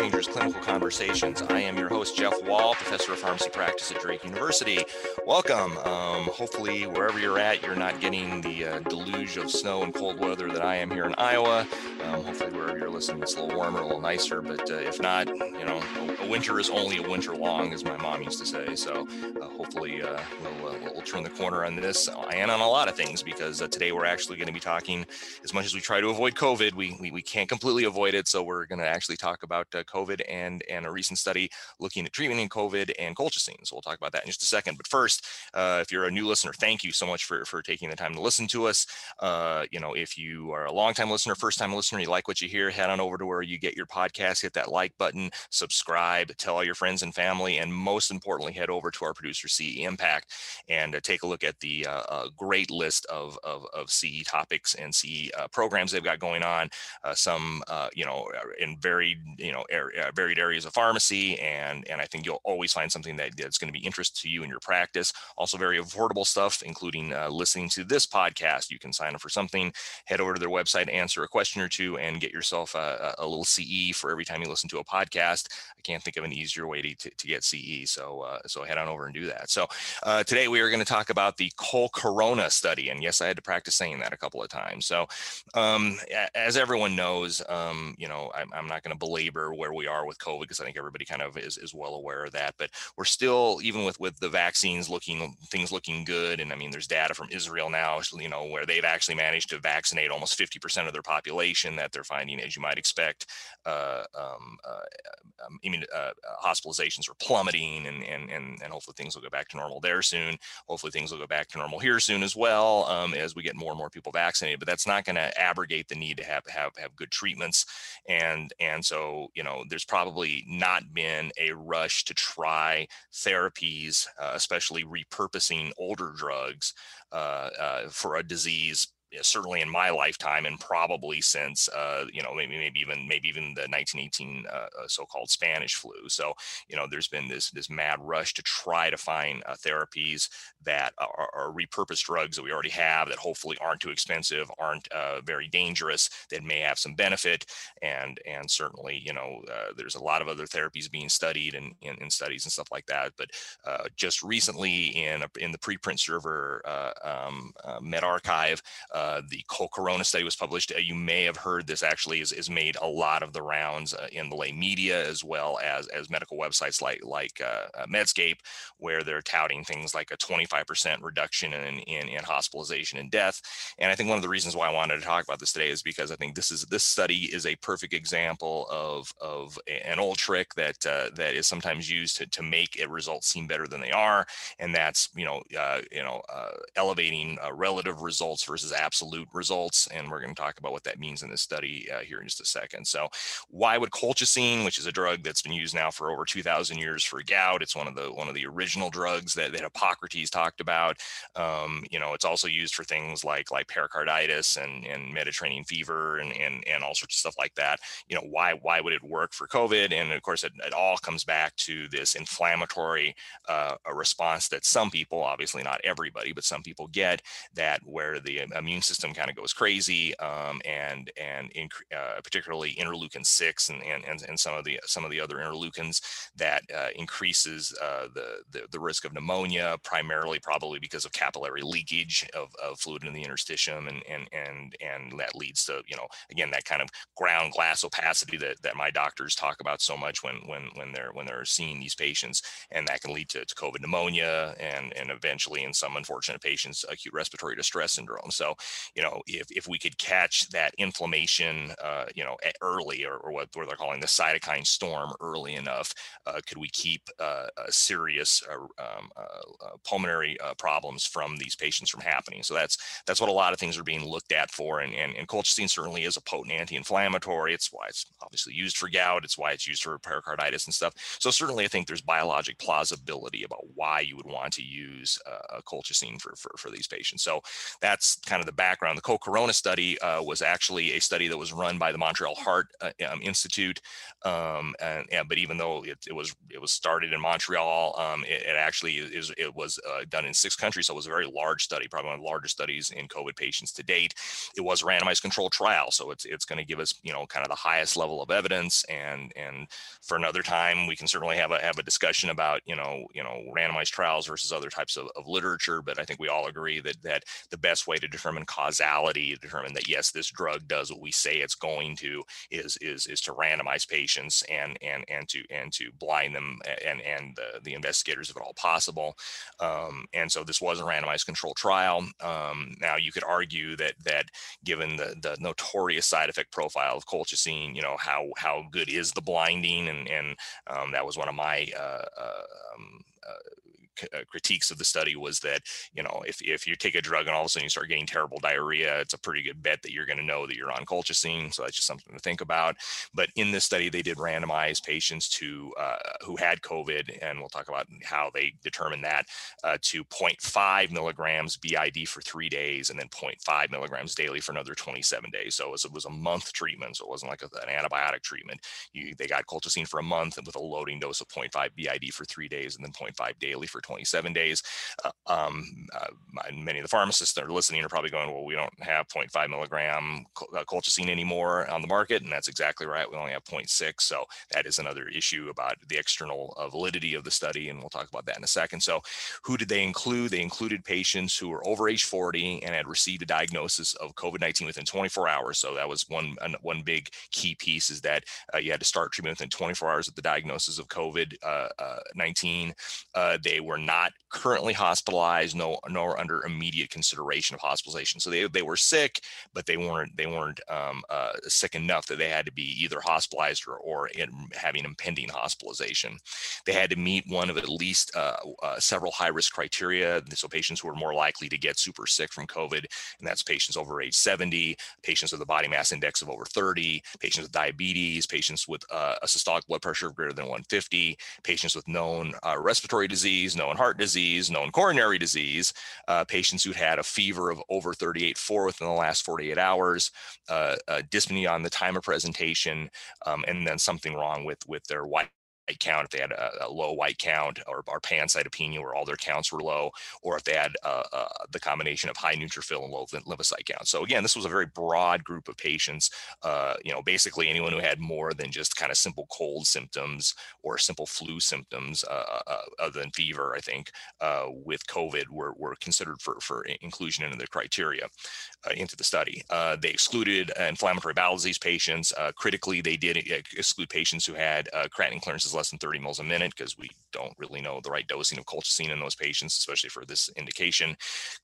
Changers Clinical Conversations. I am your host, Jeff Wall, professor of pharmacy practice at Drake University. Welcome. Um, hopefully, wherever you're at, you're not getting the uh, deluge of snow and cold weather that I am here in Iowa. Um, hopefully, wherever you're listening, it's a little warmer, a little nicer. But uh, if not, you know, a, a, winter is only a winter long, as my mom used to say. So uh, hopefully, uh, we'll, uh, we'll turn the corner on this and on a lot of things because uh, today we're actually going to be talking, as much as we try to avoid COVID, we, we, we can't completely avoid it. So we're going to actually talk about COVID and, and a recent study looking at treatment in COVID and colchicine. So we'll talk about that in just a second. But first, if you're a new listener, thank you so much for, for taking the time to listen to us. you know, if you are a long-time listener, first-time listener, you like what you hear, head on over to where you get your podcast, hit that like button, subscribe, tell all your friends and family, and most importantly, head over to our producer CE Impact and uh, take a look at the uh, uh, great list of, of, of, CE topics and CE uh, programs they've got going on. Uh, some, uh, you know, in very, you know, area, varied areas of pharmacy, and and I think you'll always find something that, that's going to be interest to you in your practice. Also, very affordable stuff, including listening to this podcast. You can sign up for something, head over to their website, answer a question or two and get yourself a, a, little CE for every time you listen to a podcast. I can't think of an easier way to, to, to get CE. So, uh, so head on over and do that. So uh, today we are going to talk about the COLCORONA study. And yes, I had to practice saying that a couple of times. So um, as everyone knows, um, you know, I'm, I'm not going to belabor where we are with COVID because I think everybody kind of is, is well aware of that. But we're still, even with, with the vaccines looking, things looking good. And I mean, there's data from Israel now, you know, where they've actually managed to vaccinate almost 50% of their population that they're finding, as you might expect, uh, um, uh, um, I mean, uh, hospitalizations are plummeting, and, and and and hopefully things will go back to normal there soon. Hopefully things will go back to normal here soon as well um, as we get more and more people vaccinated. But that's not going to abrogate the need to have have have good treatments, and and so you know, there's probably not been a rush to try therapies, uh, especially repurposing older drugs uh, uh, for a disease certainly in my lifetime and probably since uh, you know maybe maybe even maybe even the 1918 uh, uh, so-called Spanish flu. So you know there's been this this mad rush to try to find uh, therapies that are, are, repurposed drugs that we already have that hopefully aren't too expensive, aren't uh, very dangerous, that may have some benefit, and and certainly you know uh, there's a lot of other therapies being studied and in, in, studies and stuff like that. But just recently in a, in the preprint server um, medRxiv. Uh, the Corona study was published. Uh, you may have heard this actually is, is made a lot of the rounds uh, in the lay media as well as as medical websites like like uh, uh, Medscape, where they're touting things like a 25% reduction in, in, in hospitalization and death. And I think one of the reasons why I wanted to talk about this today is because I think this is this study is a perfect example of of an old trick that that is sometimes used to, to make results seem better than they are, and that's you know you know elevating relative results versus absolute absolute results. And we're going to talk about what that means in this study uh, here in just a second. So why would colchicine, which is a drug that's been used now for over 2000 years for gout, it's one of the one of the original drugs that, that Hippocrates talked about. Um, you know, it's also used for things like like pericarditis and, and Mediterranean fever and, and, and all sorts of stuff like that. You know, why why would it work for COVID? And of course, it, it all comes back to this inflammatory uh, response that some people, obviously not everybody, but some people get that where the immune immune system kind of goes crazy, um, and and in, uh, particularly interleukin six and, and and some of the some of the other interleukins that uh, increases uh, the, the, the risk of pneumonia, primarily probably because of capillary leakage of, of fluid in the interstitium, and and and and that leads to you know again that kind of ground glass opacity that that my doctors talk about so much when when when they're when they're seeing these patients, and that can lead to, to COVID pneumonia and and eventually in some unfortunate patients acute respiratory distress syndrome. So you know, if, if we could catch that inflammation, uh, you know, early or, or, what they're calling the cytokine storm early enough, uh, could we keep uh, serious uh, um, uh, uh, pulmonary problems from these patients from happening? So that's that's what a lot of things are being looked at for. And, and, and colchicine certainly is a potent anti-inflammatory. It's why it's obviously used for gout. It's why it's used for pericarditis and stuff. So certainly I think there's biologic plausibility about why you would want to use colchicine for, for, for these patients. So that's kind of the background, the COLCORONA study uh, was actually a study that was run by the Montreal Heart uh, um, Institute. Um, and, and, but even though it, it, was it was started in Montreal, um, it, it, actually is it was uh, done in six countries, so it was a very large study, probably one of the largest studies in COVID patients to date. It was a randomized controlled trial, so it's it's going to give us you know kind of the highest level of evidence. And and for another time, we can certainly have a have a discussion about you know you know randomized trials versus other types of, of literature. But I think we all agree that that the best way to determine causality, determine that yes, this drug does what we say it's going to, is is is to randomize patients and and and to and to blind them and and the, the investigators if at all possible. Um, and so this was a randomized control trial. Um, now you could argue that that given the the notorious side effect profile of colchicine, you know how how good is the blinding, and and um, that was one of my uh, uh, um, uh, critiques of the study was that you know if, if you take a drug and all of a sudden you start getting terrible diarrhea it's a pretty good bet that you're going to know that you're on colchicine so that's just something to think about. But in this study they did randomize patients to uh, who had covid and we'll talk about how they determined that uh, to 0.5 milligrams bid for three days and then 0.5 milligrams daily for another 27 days. So it was, it was a month treatment so it wasn't like a, an antibiotic treatment. You, they got colchicine for a month with a loading dose of 0.5 bid for three days and then 0.5 daily for 27 days. Uh, um, uh, many of the pharmacists that are listening are probably going, well, we don't have 0.5 milligram uh, colchicine anymore on the market. And that's exactly right. We only have 0.6. So that is another issue about the external uh, validity of the study. And we'll talk about that in a second. So who did they include? They included patients who were over age 40 and had received a diagnosis of COVID-19 within 24 hours. So that was one, one big key piece is that uh, you had to start treatment within 24 hours of the diagnosis of COVID-19. Uh, they were not currently hospitalized, no, nor under immediate consideration of hospitalization. So they, they were sick, but they weren't they weren't um, uh, sick enough that they had to be either hospitalized or, or having impending hospitalization. They had to meet one of at least uh, uh, several high risk criteria. So patients who are more likely to get super sick from COVID, and that's patients over age 70, patients with a body mass index of over 30, patients with diabetes, patients with uh, a systolic blood pressure of greater than 150, patients with known uh, respiratory disease, known heart disease, known coronary disease, uh, patients who'd had a fever of over 38.4 within the last 48 hours, uh, uh, dyspnea on the time of presentation, um, and then something wrong with, with their white count, if they had a, a low white count or, or pancytopenia where all their counts were low, or if they had uh, uh, the combination of high neutrophil and low lymphocyte count. So again, this was a very broad group of patients. Uh, you know, basically anyone who had more than just kind of simple cold symptoms or simple flu symptoms, uh, uh, uh, other than fever, I think, with COVID were, were considered for, for inclusion into the criteria into the study. they excluded inflammatory bowel disease patients. critically, they did exclude patients who had creatinine clearances less than 30 mils a minute because we don't really know the right dosing of colchicine in those patients, especially for this indication.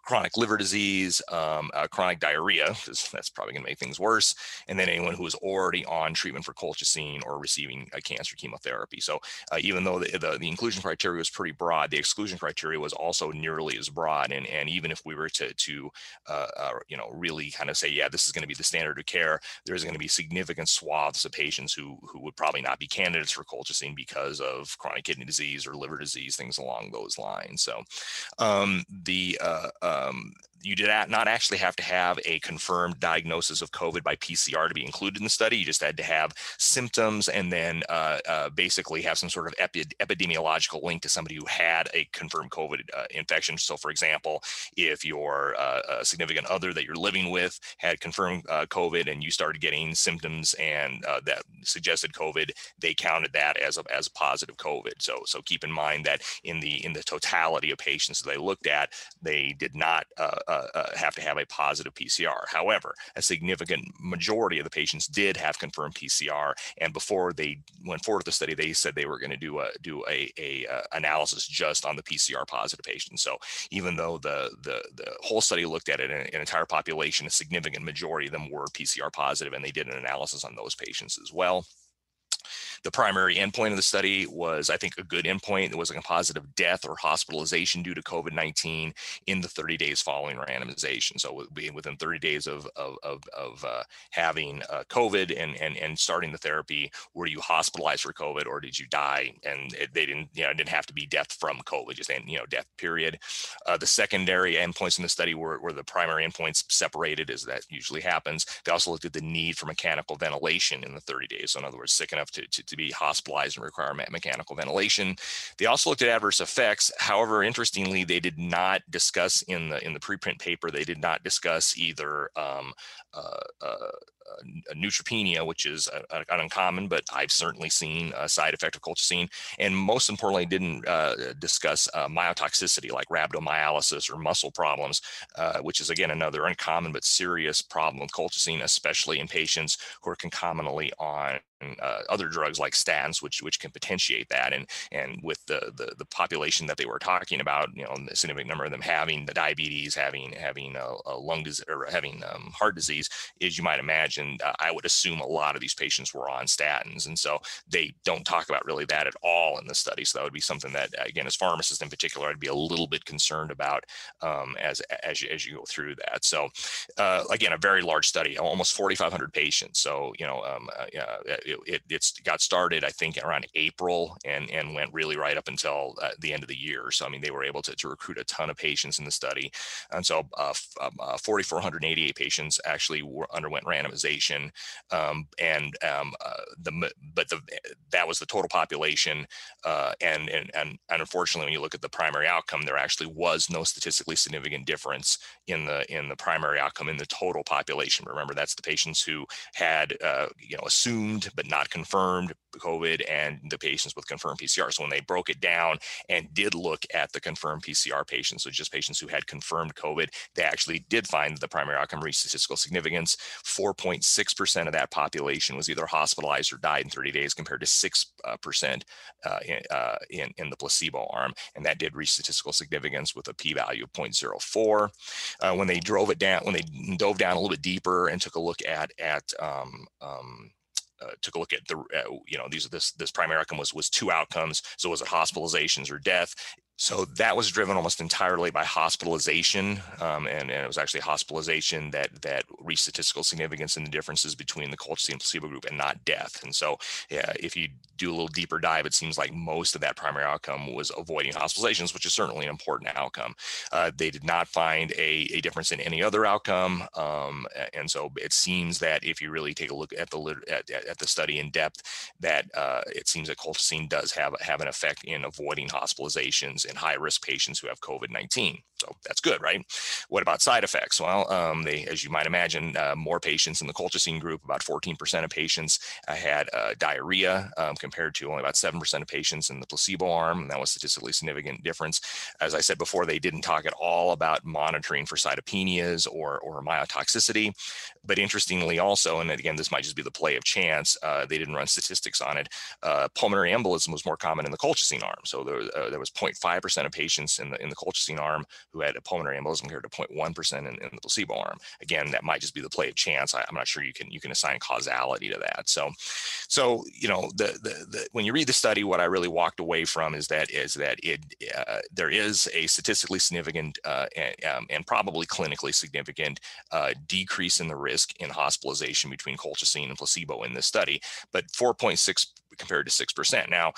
Chronic liver disease, um, uh, chronic diarrhea, because that's probably going to make things worse. And then anyone who is already on treatment for colchicine or receiving a cancer chemotherapy. So uh, even though the, the, the, inclusion criteria was pretty broad, the exclusion criteria was also nearly as broad. And, and even if we were to, to uh, uh you know, really kind of say, yeah, this is going to be the standard of care, there's going to be significant swaths of patients who, who would probably not be candidates for colchicine because of chronic kidney disease or liver disease, things along those lines. So um, the uh, um, you did not actually have to have a confirmed diagnosis of COVID by PCR to be included in the study. You just had to have symptoms and then uh, uh, basically have some sort of epi epidemiological link to somebody who had a confirmed COVID uh, infection. So, for example, if your uh, significant other that you're living with had confirmed uh, COVID and you started getting symptoms and uh, that suggested COVID, they counted that as a as positive COVID. So, so keep in mind that in the in the totality of patients that they looked at, they did not uh, uh, have to have a positive PCR. However, a significant majority of the patients did have confirmed PCR, and before they went forward with the study, they said they were going to do a do a, a uh, analysis just on the PCR positive patients. So even though the the the whole study looked at it in an entire population, a significant majority of them were PCR positive, and they did an analysis on those patients as well. The primary endpoint of the study was, I think, a good endpoint. It was a composite of death or hospitalization due to COVID 19 in the 30 days following randomization. So, within 30 days of, of, of, of uh, having uh, COVID and, and, and starting the therapy, were you hospitalized for COVID or did you die? And it, they didn't, you know, didn't have to be death from COVID, just, you know, death period. Uh, the secondary endpoints in the study were, were the primary endpoints separated, as that usually happens. They also looked at the need for mechanical ventilation in the 30 days. So, in other words, sick enough to, to, to be hospitalized and require mechanical ventilation. They also looked at adverse effects. However, interestingly, they did not discuss in the in the preprint paper. They did not discuss either um, uh, uh, neutropenia, which is uncommon, but I've certainly seen a side effect of colchicine. And most importantly, didn't uh, discuss uh, myotoxicity like rhabdomyolysis or muscle problems, uh, which is again another uncommon but serious problem with colchicine, especially in patients who are concomitantly on uh, other drugs like statins, which which can potentiate that, and and with the, the the population that they were talking about, you know, a significant number of them having the diabetes, having having a, a lung disease or having um, heart disease, as you might imagine, uh, I would assume a lot of these patients were on statins, and so they don't talk about really that at all in the study. So that would be something that, again, as pharmacists in particular, I'd be a little bit concerned about um, as as you, as you go through that. So uh, again, a very large study, almost 4,500 patients. So you know, um, uh, it, it it's got started I think around April and and went really right up until uh, the end of the year. So I mean they were able to, to recruit a ton of patients in the study, and so uh, um, uh, 4,488 patients actually were, underwent randomization, um, and um, uh, the but the that was the total population, uh, and, and and and unfortunately when you look at the primary outcome, there actually was no statistically significant difference in the in the primary outcome in the total population. Remember that's the patients who had uh, you know assumed but not confirmed COVID and the patients with confirmed PCR. So when they broke it down and did look at the confirmed PCR patients, so just patients who had confirmed COVID, they actually did find the primary outcome reached statistical significance. 4.6% of that population was either hospitalized or died in 30 days compared to 6% uh, uh, in, uh, in, in, the placebo arm. And that did reach statistical significance with a p-value of 0.04. Uh, when they drove it down, when they dove down a little bit deeper and took a look at, at um, um, uh, took a look at the uh, you know these this this primary outcome was was two outcomes. So was it hospitalizations or death so that was driven almost entirely by hospitalization, um, and, and, it was actually hospitalization that that reached statistical significance in the differences between the colchicine placebo group and not death. And so, yeah, if you do a little deeper dive, it seems like most of that primary outcome was avoiding hospitalizations, which is certainly an important outcome. Uh, they did not find a, a difference in any other outcome, um, and so it seems that if you really take a look at the at, at the study in depth, that uh, it seems that colchicine does have have an effect in avoiding hospitalizations in high risk patients who have COVID 19. So that's good, right? What about side effects? Well, um, they, as you might imagine, uh, more patients in the colchicine group, about 14% of patients uh, had uh, diarrhea um, compared to only about 7% of patients in the placebo arm. And that was statistically significant difference. As I said before, they didn't talk at all about monitoring for cytopenias or, or myotoxicity. But interestingly, also, and again, this might just be the play of chance, uh, they didn't run statistics on it. Uh, pulmonary embolism was more common in the colchicine arm. So there, uh, there was 0.5 percent of patients in the in the colchicine arm who had a pulmonary embolism compared to 0.1% in, in the placebo arm. Again, that might just be the play of chance. I, am not sure you can you can assign causality to that. So, so you know, the, the, the when you read the study, what I really walked away from is that is that it uh, there is a statistically significant uh, and, um, and, probably clinically significant uh, decrease in the risk in hospitalization between colchicine and placebo in this study, but 4.6 compared to 6%. Now,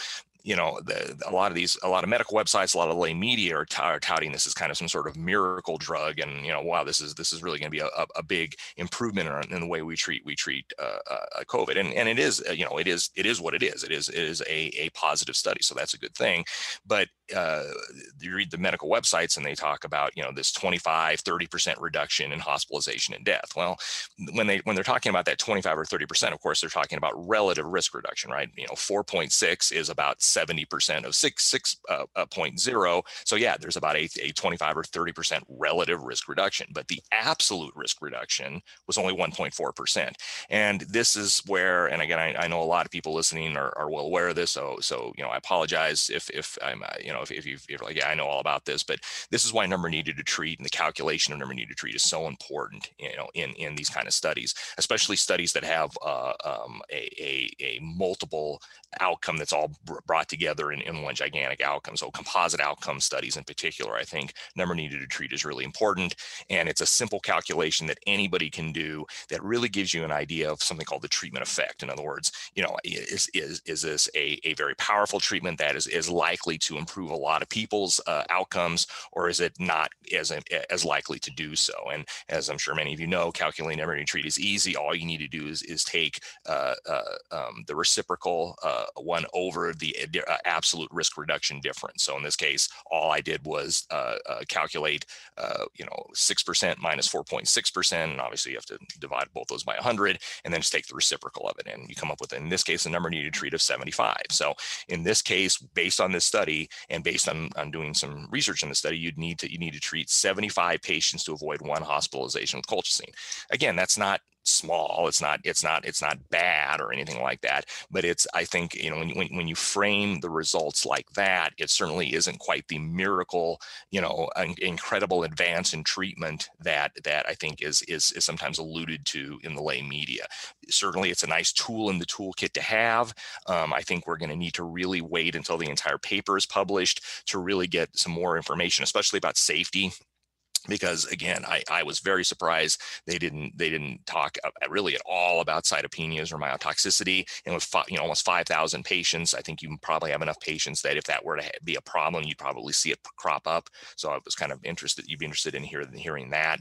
you know, the, a lot of these, a lot of medical websites, a lot of lay media are, t- are, touting this as kind of some sort of miracle drug, and you know, wow, this is this is really going to be a, a, big improvement in, in, the way we treat we treat uh, uh, COVID, and and it is, uh, you know, it is it is what it is. It is it is a a positive study, so that's a good thing. But uh, you read the medical websites and they talk about you know this 25 30% reduction in hospitalization and death. Well when they when they're talking about that 25 or 30% of course they're talking about relative risk reduction right? You know 4.6 is about 70% of 6 6.0 uh, uh, so yeah there's about a, a 25 or 30% relative risk reduction but the absolute risk reduction was only 1.4% and this is where and again I, I know a lot of people listening are, are well aware of this so so you know I apologize if if I'm uh, you know know, if, if you are like, yeah, I know all about this, but this is why number needed to treat and the calculation of number needed to treat is so important, you know, in, in these kind of studies, especially studies that have uh, um, a, a, a, multiple outcome that's all brought together in, in one gigantic outcome. So composite outcome studies in particular, I think number needed to treat is really important. And it's a simple calculation that anybody can do that really gives you an idea of something called the treatment effect. In other words, you know, is, is, is this a, a very powerful treatment that is, is likely to improve a lot of people's uh, outcomes, or is it not as, as likely to do so? And as I'm sure many of you know, calculating number needed to treat is easy. All you need to do is, is take uh, uh, um, the reciprocal uh, one over the uh, absolute risk reduction difference. So in this case, all I did was uh, calculate, you know, 6% minus 4.6%. And obviously you have to divide both those by 100 and then just take the reciprocal of it. And you come up with, in this case, the number needed to treat of 75. So in this case, based on this study and based on, on doing some research in the study, you'd need to, you need to treat 75 patients to avoid one hospitalization with colchicine. Again, that's not small it's not it's not it's not bad or anything like that but it's i think you know when, when, when you frame the results like that it certainly isn't quite the miracle you know incredible advance in treatment that that i think is is is sometimes alluded to in the lay media. Certainly it's a nice tool in the toolkit to have. Um, i think we're going to need to really wait until the entire paper is published to really get some more information especially about safety because again I, I was very surprised they didn't they didn't talk really at all about cytopenias or myotoxicity. And with five, you know almost 5000 patients i think you probably have enough patients that if that were to be a problem you'd probably see it crop up. So i was kind of interested you'd be interested in hearing, hearing that.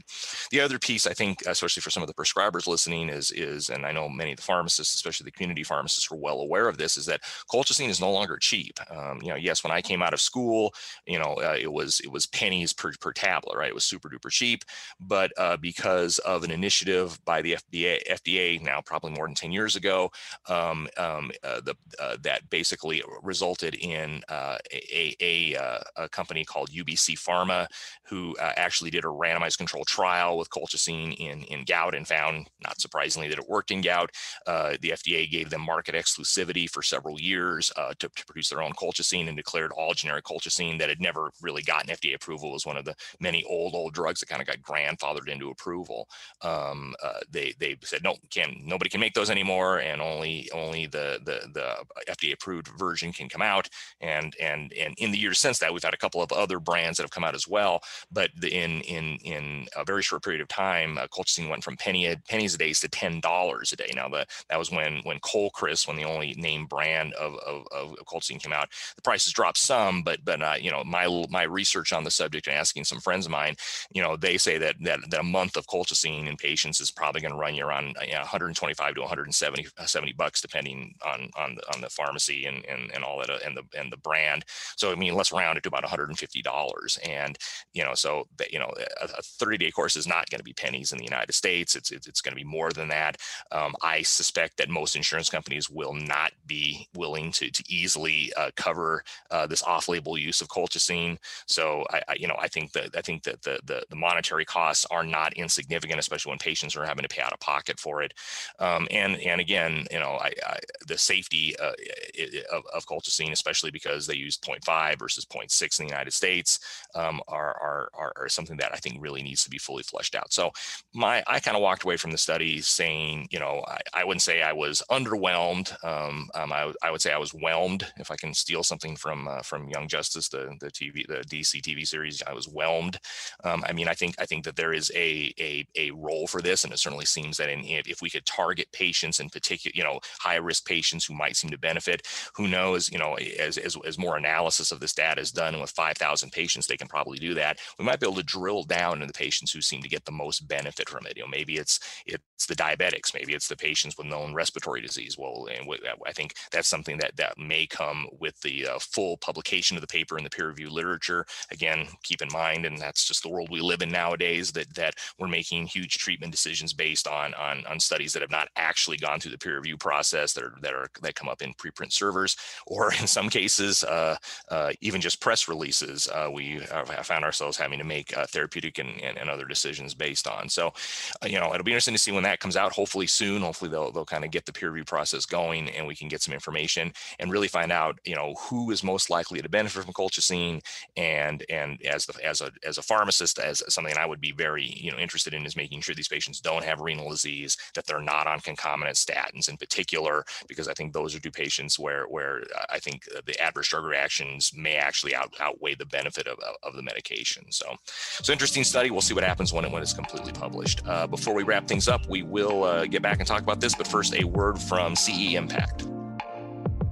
The other piece i think especially for some of the prescribers listening is is and i know many of the pharmacists especially the community pharmacists are well aware of this is that colchicine is no longer cheap. Um, you know yes when i came out of school you know uh, it was it was pennies per, per tablet right? It was super duper cheap, but uh, because of an initiative by the FDA, FDA now probably more than 10 years ago, um, um, uh, the, uh, that basically resulted in uh, a, a, uh, a, company called UBC Pharma, who uh, actually did a randomized control trial with colchicine in, in gout and found, not surprisingly, that it worked in gout. the FDA gave them market exclusivity for several years to, to produce their own colchicine and declared all generic colchicine that had never really gotten FDA approval was one of the many old, old drugs that kind of got grandfathered into approval. Um, uh, they they said no, can nobody can make those anymore, and only only the the the FDA approved version can come out. And and and in the years since that, we've had a couple of other brands that have come out as well. But in in in a very short period of time, uh, colchicine went from penny a, pennies a day to ten dollars a day. Now the that was when when Colcrys, when the only name brand of of, of colchicine came out, the prices dropped some. But but uh, you know my my research on the subject and asking some friends of mine, you know, they say that that, that a month of colchicine in patients is probably going to run you around you know, 125 to 170 uh, 70 bucks, depending on on the, on the pharmacy and, and and all that uh, and the and the brand. So I mean, let's round it to about 150 dollars. And you know, so you know, a, 30 day course is not going to be pennies in the United States. It's it's, it's going to be more than that. Um, I suspect that most insurance companies will not be willing to to easily uh, cover uh, this off-label use of colchicine. So I, I, you know I think that I think that the the the monetary costs are not insignificant, especially when patients are having to pay out of pocket for it. Um, and and again, you know, I, I, the safety uh, of, of colchicine, especially because they use 0.5 versus 0.6 in the United States, um, are, are, are something that I think really needs to be fully fleshed out. So my I kind of walked away from the study saying, you know, I, I wouldn't say I was underwhelmed. Um, um, I, I would say I was whelmed. If I can steal something from uh, from Young Justice, the the TV the DC TV series, I was whelmed. Um, I mean, I think I think that there is a a, a role for this, and it certainly seems that in, if we could target patients in particular, you know, high risk patients who might seem to benefit, who knows, you know, as as, as more analysis of this data is done with 5,000 patients, they can probably do that. We might be able to drill down into the patients who seem to get the most benefit from it. You know, maybe it's it's the diabetics, maybe it's the patients with known respiratory disease. Well, and I think that's something that that may come with the uh, full publication of the paper in the peer review literature. Again, keep in mind, and that's just the world we live in nowadays that that we're making huge treatment decisions based on on on studies that have not actually gone through the peer review process that are that are that come up in preprint servers or in some cases uh, uh, even just press releases uh, we found ourselves having to make uh, therapeutic and, and, and, other decisions based on. So uh, you know it'll be interesting to see when that comes out hopefully soon. Hopefully they'll, they'll kind of get the peer review process going and we can get some information and really find out you know who is most likely to benefit from colchicine and and as the as a as a pharmacist as something I would be very you know interested in is making sure these patients don't have renal disease that they're not on concomitant statins in particular because I think those are two patients where where uh, I think the adverse drug reactions may actually out, outweigh the benefit of, of the medication. So so interesting study. We'll see what happens when it when it's completely published. Uh, before we wrap things up we will uh, get back and talk about this but first a word from CE Impact.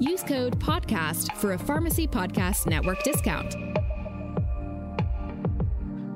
Use code PODCAST for a Pharmacy Podcast Network discount.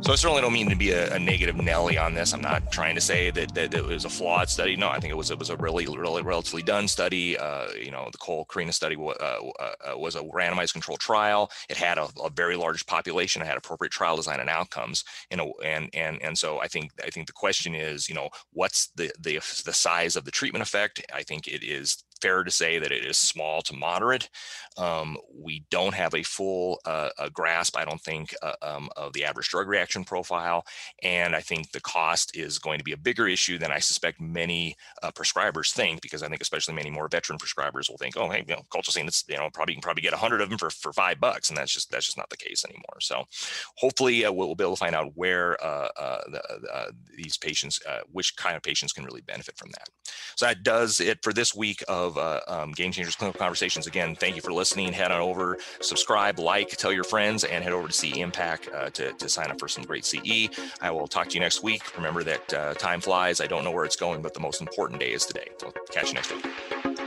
So I certainly don't mean to be a, a, negative Nelly on this. I'm not trying to say that, that, it was a flawed study. No, I think it was it was a really really relatively done study. Uh, you know, the COLCORONA study uh, uh, was a randomized controlled trial. It had a, a, very large population. It had appropriate trial design and outcomes. You know, and and and so I think I think the question is, you know, what's the the the size of the treatment effect? I think it is fair to say that it is small to moderate. Um, we don't have a full uh, a grasp, I don't think, uh, um, of the adverse drug reaction profile. And I think the cost is going to be a bigger issue than I suspect many uh, prescribers think, because I think especially many more veteran prescribers will think, oh, hey, you know, colchicine, it's, you know, probably you can probably get a hundred of them for, for five bucks. And that's just, that's just not the case anymore. So hopefully uh, we'll, be able to find out where uh, uh, the, these patients, which kind of patients can really benefit from that. So that does it for this week of of uh, um, Game Changers Clinical Conversations. Again, thank you for listening. Head on over, subscribe, like, tell your friends, and head over to CE Impact uh, to, to sign up for some great CE. I will talk to you next week. Remember that uh, time flies. I don't know where it's going, but the most important day is today. So catch you next week.